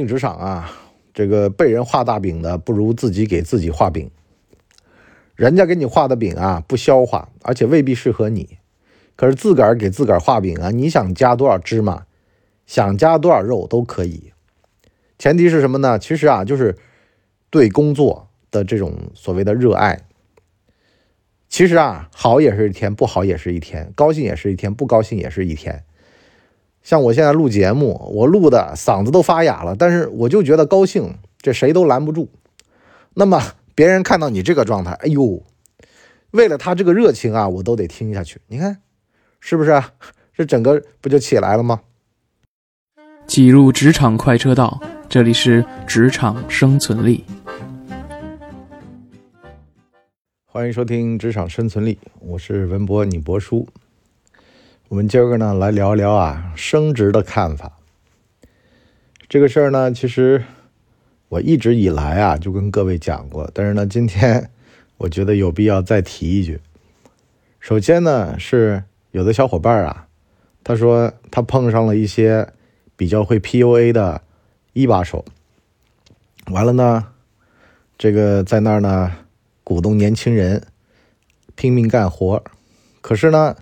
进职场啊，这个被人画大饼的不如自己给自己画饼。人家给你画的饼啊，不消化，而且未必适合你。可是自个儿给自个儿画饼啊，你想加多少芝麻，想加多少肉都可以。前提是什么呢？其实啊，就是对工作的这种所谓的热爱。其实啊，好也是一天，不好也是一天；高兴也是一天，不高兴也是一天。像我现在录节目，我录的嗓子都发哑了，但是我就觉得高兴，这谁都拦不住。那么别人看到你这个状态，哎呦，为了他这个热情啊，我都得听下去。你看，是不是？这整个不就起来了吗？挤入职场快车道，这里是职场生存力。欢迎收听《职场生存力》，我是文博，你博叔。我们今儿个呢来聊聊啊升职的看法。这个事儿呢，其实我一直以来啊就跟各位讲过，但是呢，今天我觉得有必要再提一句。首先呢，是有的小伙伴啊，他说他碰上了一些比较会 PUA 的一把手，完了呢，这个在那儿呢。鼓动年轻人拼命干活，可是呢，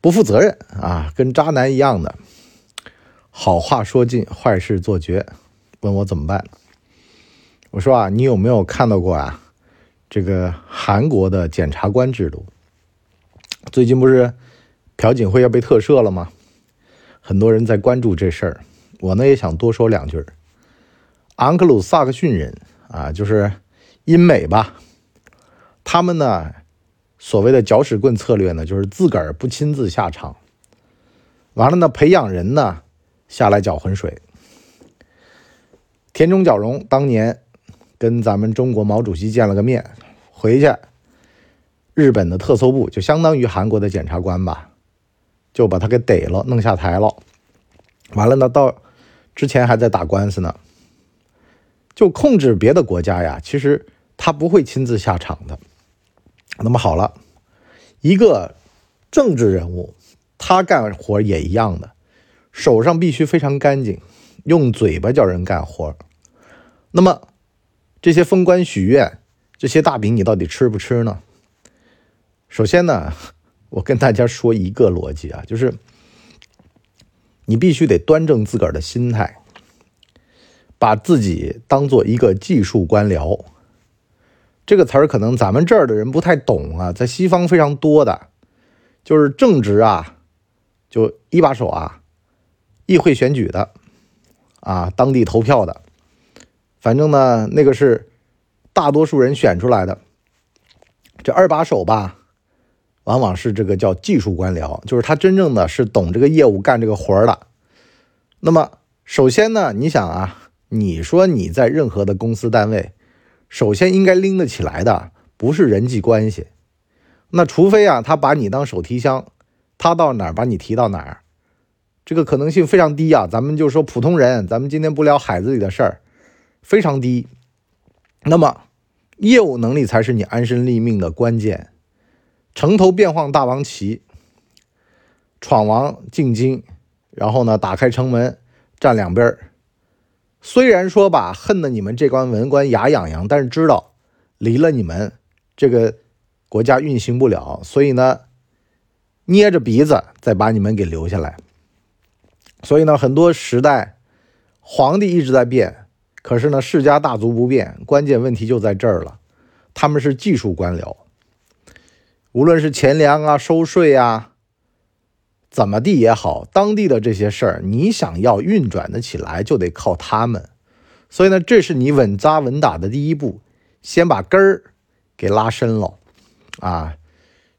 不负责任啊，跟渣男一样的。好话说尽，坏事做绝。问我怎么办？我说啊，你有没有看到过啊？这个韩国的检察官制度，最近不是朴槿惠要被特赦了吗？很多人在关注这事儿，我呢也想多说两句。昂克鲁萨克逊人啊，就是。英美吧，他们呢，所谓的搅屎棍策略呢，就是自个儿不亲自下场，完了呢，培养人呢下来搅浑水。田中角荣当年跟咱们中国毛主席见了个面，回去，日本的特搜部就相当于韩国的检察官吧，就把他给逮了，弄下台了。完了呢，到之前还在打官司呢，就控制别的国家呀，其实。他不会亲自下场的。那么好了，一个政治人物，他干活也一样的，手上必须非常干净，用嘴巴叫人干活。那么这些封官许愿，这些大饼你到底吃不吃呢？首先呢，我跟大家说一个逻辑啊，就是你必须得端正自个儿的心态，把自己当做一个技术官僚。这个词儿可能咱们这儿的人不太懂啊，在西方非常多的，就是正直啊，就一把手啊，议会选举的啊，当地投票的，反正呢，那个是大多数人选出来的。这二把手吧，往往是这个叫技术官僚，就是他真正的是懂这个业务、干这个活的。那么，首先呢，你想啊，你说你在任何的公司单位。首先应该拎得起来的不是人际关系，那除非啊他把你当手提箱，他到哪儿把你提到哪儿，这个可能性非常低啊。咱们就说普通人，咱们今天不聊海子里的事儿，非常低。那么业务能力才是你安身立命的关键。城头变幻大王旗，闯王进京，然后呢打开城门站两边儿。虽然说吧，恨得你们这关文官牙痒痒，但是知道离了你们这个国家运行不了，所以呢，捏着鼻子再把你们给留下来。所以呢，很多时代皇帝一直在变，可是呢，世家大族不变。关键问题就在这儿了，他们是技术官僚，无论是钱粮啊、收税啊。怎么地也好，当地的这些事儿，你想要运转的起来，就得靠他们。所以呢，这是你稳扎稳打的第一步，先把根儿给拉深了啊，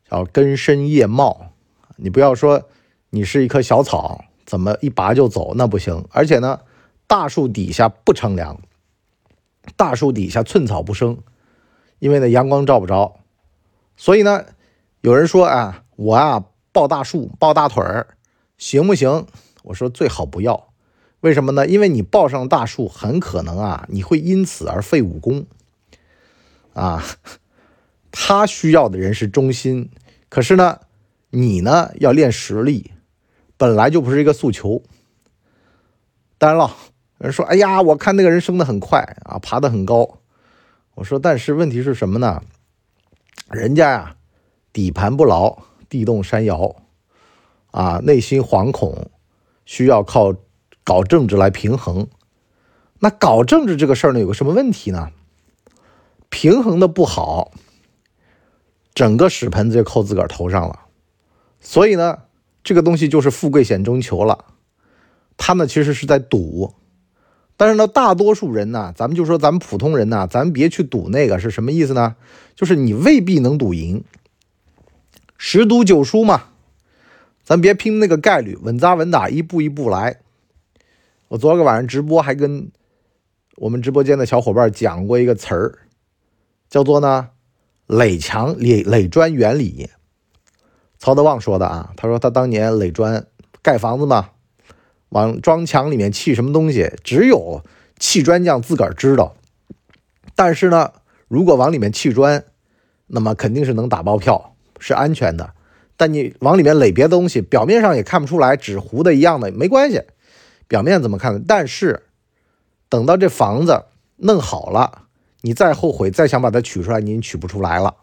叫根深叶茂。你不要说你是一棵小草，怎么一拔就走，那不行。而且呢，大树底下不乘凉，大树底下寸草不生，因为呢阳光照不着。所以呢，有人说啊，我啊。抱大树，抱大腿儿，行不行？我说最好不要，为什么呢？因为你抱上大树，很可能啊，你会因此而废武功。啊，他需要的人是忠心，可是呢，你呢要练实力，本来就不是一个诉求。当然了，有人说：“哎呀，我看那个人升得很快啊，爬得很高。”我说：“但是问题是什么呢？人家呀，底盘不牢，地动山摇，啊，内心惶恐，需要靠搞政治来平衡。那搞政治这个事儿呢，有个什么问题呢？平衡的不好，整个屎盆子就扣自个儿头上了。所以呢，这个东西就是富贵险中求了。他呢，其实是在赌。”但是呢，大多数人呢，咱们就说咱们普通人呢，咱别去赌那个是什么意思呢？就是你未必能赌赢，十赌九输嘛。咱别拼那个概率，稳扎稳打，一步一步来。我昨个晚上直播还跟我们直播间的小伙伴讲过一个词儿，叫做呢垒墙垒垒砖原理。曹德旺说的啊，他说他当年垒砖盖房子嘛。往砖墙里面砌什么东西，只有砌砖匠自个儿知道。但是呢，如果往里面砌砖，那么肯定是能打包票，是安全的。但你往里面垒别的东西，表面上也看不出来，纸糊的一样的，没关系。表面怎么看？但是等到这房子弄好了，你再后悔，再想把它取出来，你取不出来了。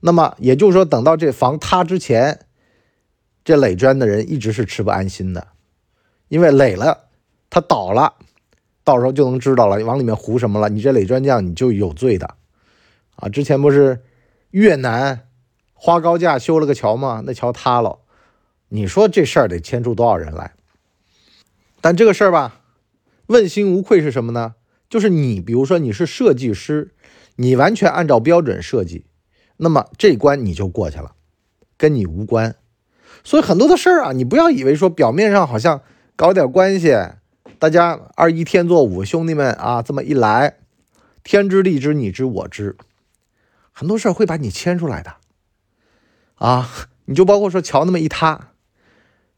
那么也就是说，等到这房塌之前，这垒砖的人一直是吃不安心的。因为垒了，它倒了，到时候就能知道了。往里面糊什么了？你这垒砖匠你就有罪的，啊！之前不是越南花高价修了个桥吗？那桥塌了，你说这事儿得牵出多少人来？但这个事儿吧，问心无愧是什么呢？就是你，比如说你是设计师，你完全按照标准设计，那么这关你就过去了，跟你无关。所以很多的事儿啊，你不要以为说表面上好像。搞点关系，大家二一天作五，兄弟们啊，这么一来，天知地知你知我知，很多事儿会把你牵出来的啊！你就包括说桥那么一塌，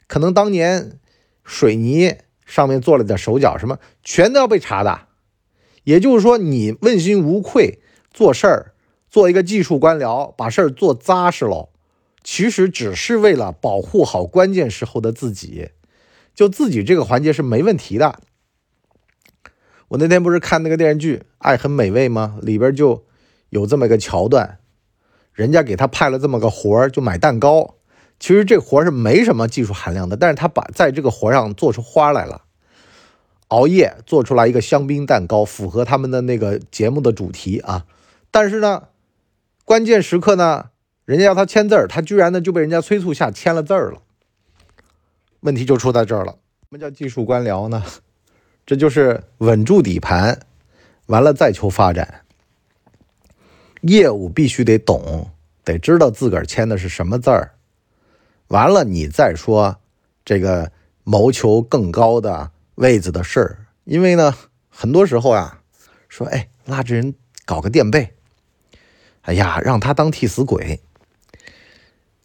可能当年水泥上面做了点手脚，什么全都要被查的。也就是说，你问心无愧做事儿，做一个技术官僚，把事儿做扎实了，其实只是为了保护好关键时候的自己。就自己这个环节是没问题的。我那天不是看那个电视剧《爱很美味》吗？里边就有这么一个桥段，人家给他派了这么个活儿，就买蛋糕。其实这活儿是没什么技术含量的，但是他把在这个活上做出花来了，熬夜做出来一个香槟蛋糕，符合他们的那个节目的主题啊。但是呢，关键时刻呢，人家要他签字儿，他居然呢就被人家催促下签了字儿了。问题就出在这儿了。什么叫技术官僚呢？这就是稳住底盘，完了再求发展。业务必须得懂，得知道自个儿签的是什么字儿。完了，你再说这个谋求更高的位子的事儿。因为呢，很多时候啊，说哎，拉着人搞个垫背，哎呀，让他当替死鬼。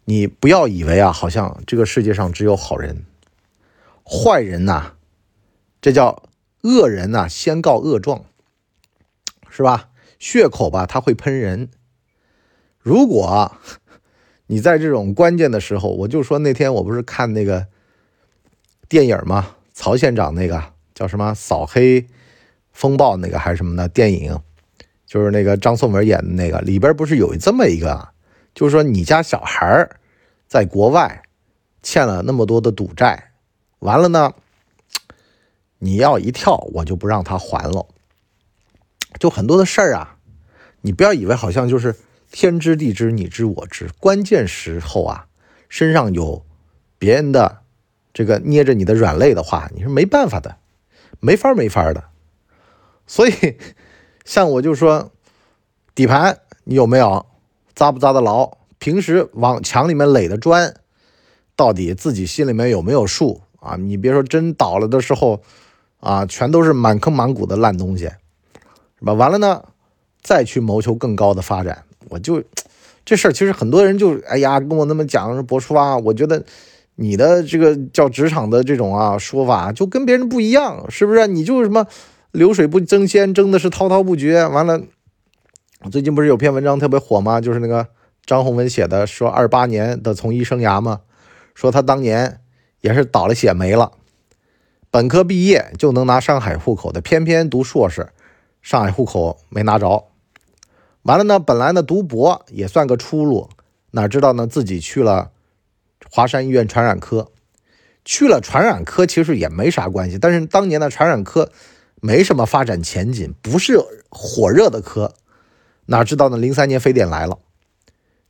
你不要以为啊，好像这个世界上只有好人。坏人呐，这叫恶人呐，先告恶状，是吧？血口吧，他会喷人。如果 你在这种关键的时候，我就说那天我不是看那个电影吗？曹县长那个叫什么“扫黑风暴”那个还是什么的电影，就是那个张颂文演的那个，里边不是有这么一个，就是说你家小孩在国外欠了那么多的赌债。完了呢，你要一跳，我就不让他还了。就很多的事儿啊，你不要以为好像就是天知地知你知我知，关键时候啊，身上有别人的这个捏着你的软肋的话，你是没办法的，没法没法的。所以，像我就说，底盘你有没有扎不扎得牢？平时往墙里面垒的砖，到底自己心里面有没有数？啊，你别说真倒了的时候，啊，全都是满坑满谷的烂东西，是吧？完了呢，再去谋求更高的发展，我就这事儿，其实很多人就哎呀，跟我那么讲说，博叔啊，我觉得你的这个叫职场的这种啊说法，就跟别人不一样，是不是？你就是什么流水不争先，争的是滔滔不绝。完了，我最近不是有篇文章特别火吗？就是那个张宏文写的，说二八年的从医生涯嘛，说他当年。也是倒了血霉了，本科毕业就能拿上海户口的，偏偏读硕士，上海户口没拿着。完了呢，本来呢读博也算个出路，哪知道呢自己去了华山医院传染科，去了传染科其实也没啥关系，但是当年的传染科没什么发展前景，不是火热的科，哪知道呢零三年非典来了，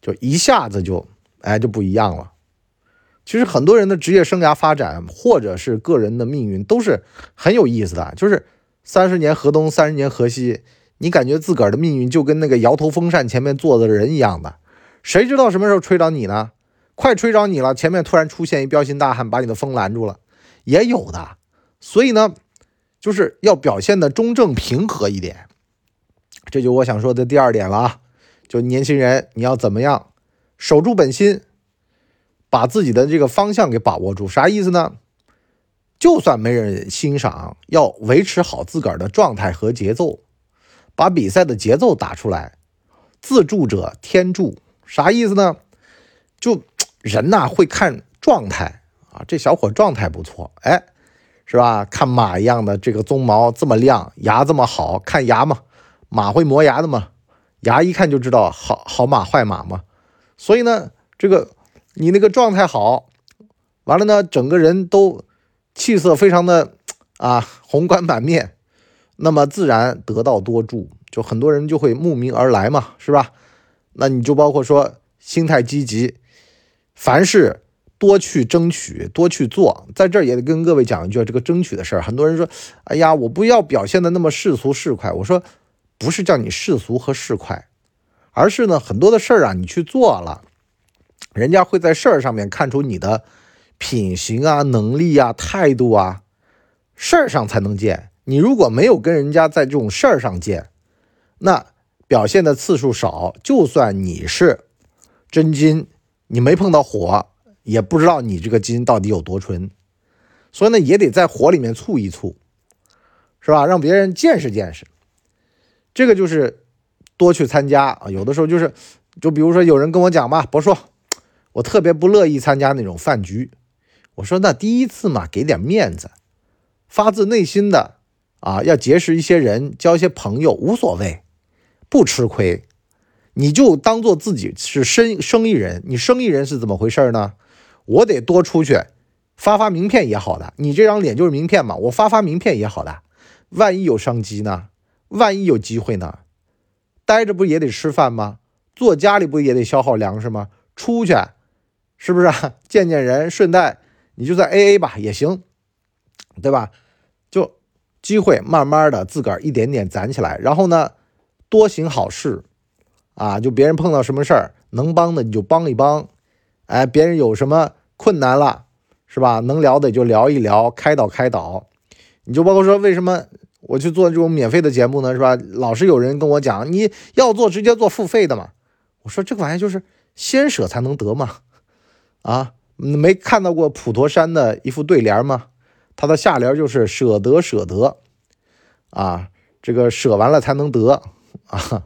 就一下子就哎就不一样了。其实很多人的职业生涯发展，或者是个人的命运，都是很有意思的。就是三十年河东，三十年河西，你感觉自个儿的命运就跟那个摇头风扇前面坐的人一样的，谁知道什么时候吹着你呢？快吹着你了，前面突然出现一彪形大汉，把你的风拦住了，也有的。所以呢，就是要表现的中正平和一点。这就我想说的第二点了啊，就年轻人你要怎么样守住本心。把自己的这个方向给把握住，啥意思呢？就算没人欣赏，要维持好自个儿的状态和节奏，把比赛的节奏打出来。自助者天助，啥意思呢？就人呐会看状态啊，这小伙状态不错，哎，是吧？看马一样的这个鬃毛这么亮，牙这么好看牙嘛，马会磨牙的嘛，牙一看就知道好好马坏马嘛，所以呢，这个。你那个状态好，完了呢，整个人都气色非常的啊，红光满面，那么自然得道多助，就很多人就会慕名而来嘛，是吧？那你就包括说心态积极，凡事多去争取，多去做。在这儿也得跟各位讲一句，这个争取的事儿，很多人说，哎呀，我不要表现的那么世俗市侩。我说，不是叫你世俗和市侩，而是呢，很多的事儿啊，你去做了。人家会在事儿上面看出你的品行啊、能力啊、态度啊，事儿上才能见。你如果没有跟人家在这种事儿上见，那表现的次数少，就算你是真金，你没碰到火，也不知道你这个金到底有多纯。所以呢，也得在火里面醋一醋，是吧？让别人见识见识。这个就是多去参加啊。有的时候就是，就比如说有人跟我讲吧，不说。我特别不乐意参加那种饭局，我说那第一次嘛，给点面子，发自内心的啊，要结识一些人，交一些朋友，无所谓，不吃亏，你就当做自己是生生意人。你生意人是怎么回事呢？我得多出去发发名片也好的，你这张脸就是名片嘛，我发发名片也好的，万一有商机呢？万一有机会呢？待着不也得吃饭吗？坐家里不也得消耗粮食吗？出去。是不是啊？见见人，顺带你就在 A A 吧也行，对吧？就机会慢慢的自个儿一点点攒起来，然后呢，多行好事啊！就别人碰到什么事儿能帮的你就帮一帮，哎，别人有什么困难了，是吧？能聊的就聊一聊，开导开导。你就包括说为什么我去做这种免费的节目呢？是吧？老是有人跟我讲，你要做直接做付费的嘛。我说这个玩意就是先舍才能得嘛。啊，没看到过普陀山的一副对联吗？它的下联就是舍得舍得，啊，这个舍完了才能得啊，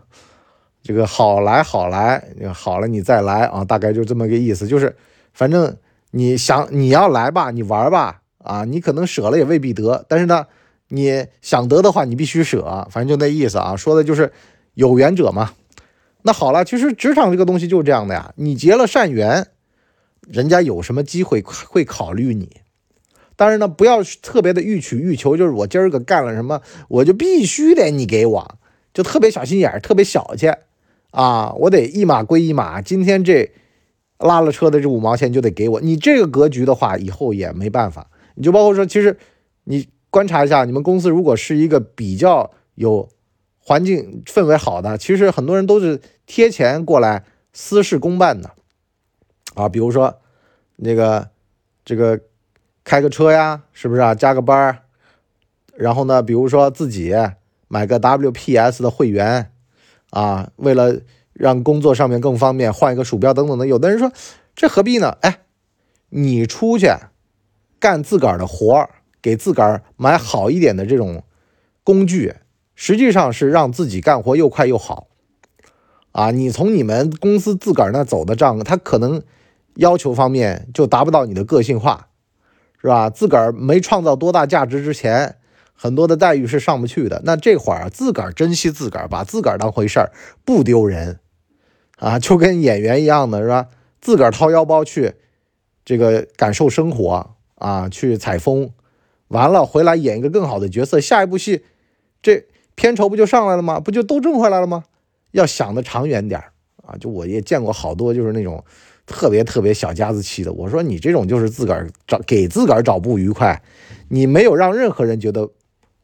这个好来好来，好了你再来啊，大概就这么个意思，就是反正你想你要来吧，你玩吧，啊，你可能舍了也未必得，但是呢，你想得的话，你必须舍，反正就那意思啊，说的就是有缘者嘛。那好了，其实职场这个东西就是这样的呀，你结了善缘。人家有什么机会会考虑你？当然呢，不要特别的欲取欲求，就是我今儿个干了什么，我就必须得你给我，就特别小心眼，特别小气啊！我得一码归一码，今天这拉了车的这五毛钱就得给我。你这个格局的话，以后也没办法。你就包括说，其实你观察一下，你们公司如果是一个比较有环境氛围好的，其实很多人都是贴钱过来私事公办的。啊，比如说，那个，这个开个车呀，是不是啊？加个班儿，然后呢，比如说自己买个 WPS 的会员，啊，为了让工作上面更方便，换一个鼠标等等的。有的人说，这何必呢？哎，你出去干自个儿的活儿，给自个儿买好一点的这种工具，实际上是让自己干活又快又好。啊，你从你们公司自个儿那走的账，他可能。要求方面就达不到你的个性化，是吧？自个儿没创造多大价值之前，很多的待遇是上不去的。那这会儿，自个儿珍惜自个儿，把自个儿当回事儿，不丢人啊，就跟演员一样的是吧？自个儿掏腰包去这个感受生活啊，去采风，完了回来演一个更好的角色，下一部戏这片酬不就上来了吗？不就都挣回来了吗？要想的长远点儿啊！就我也见过好多就是那种特别特别小家子气的。我说你这种就是自个儿找给自个儿找不愉快，你没有让任何人觉得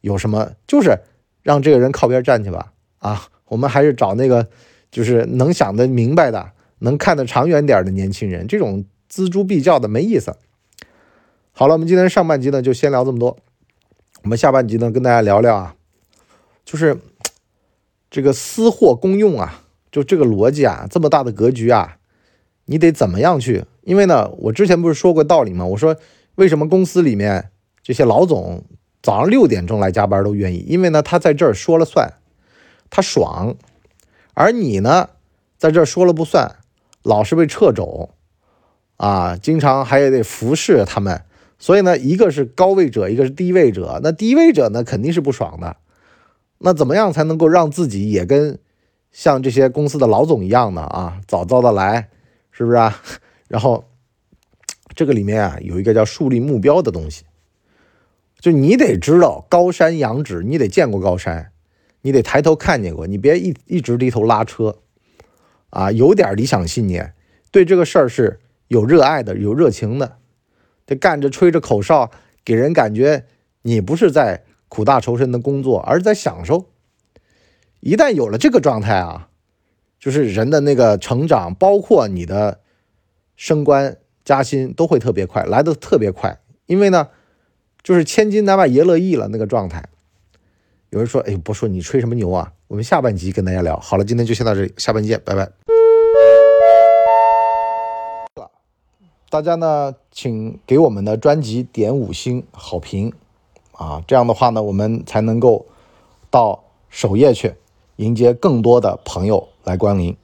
有什么，就是让这个人靠边站去吧。啊，我们还是找那个就是能想得明白的、能看得长远点的年轻人。这种锱铢必较的没意思。好了，我们今天上半集呢就先聊这么多。我们下半集呢跟大家聊聊啊，就是。这个私货公用啊，就这个逻辑啊，这么大的格局啊，你得怎么样去？因为呢，我之前不是说过道理吗？我说为什么公司里面这些老总早上六点钟来加班都愿意？因为呢，他在这儿说了算，他爽；而你呢，在这儿说了不算，老是被掣肘啊，经常还得服侍他们。所以呢，一个是高位者，一个是低位者。那低位者呢，肯定是不爽的。那怎么样才能够让自己也跟像这些公司的老总一样呢？啊，早早的来，是不是啊？然后这个里面啊，有一个叫树立目标的东西，就你得知道高山仰止，你得见过高山，你得抬头看见过，你别一一直低头拉车啊，有点理想信念，对这个事儿是有热爱的，有热情的，这干着吹着口哨，给人感觉你不是在。苦大仇深的工作，而是在享受。一旦有了这个状态啊，就是人的那个成长，包括你的升官加薪，都会特别快，来的特别快。因为呢，就是千金难买爷乐意了那个状态。有人说：“哎，不说你吹什么牛啊？”我们下半集跟大家聊。好了，今天就先到这里，下半集见，拜拜。大家呢，请给我们的专辑点五星好评。啊，这样的话呢，我们才能够到首页去迎接更多的朋友来光临。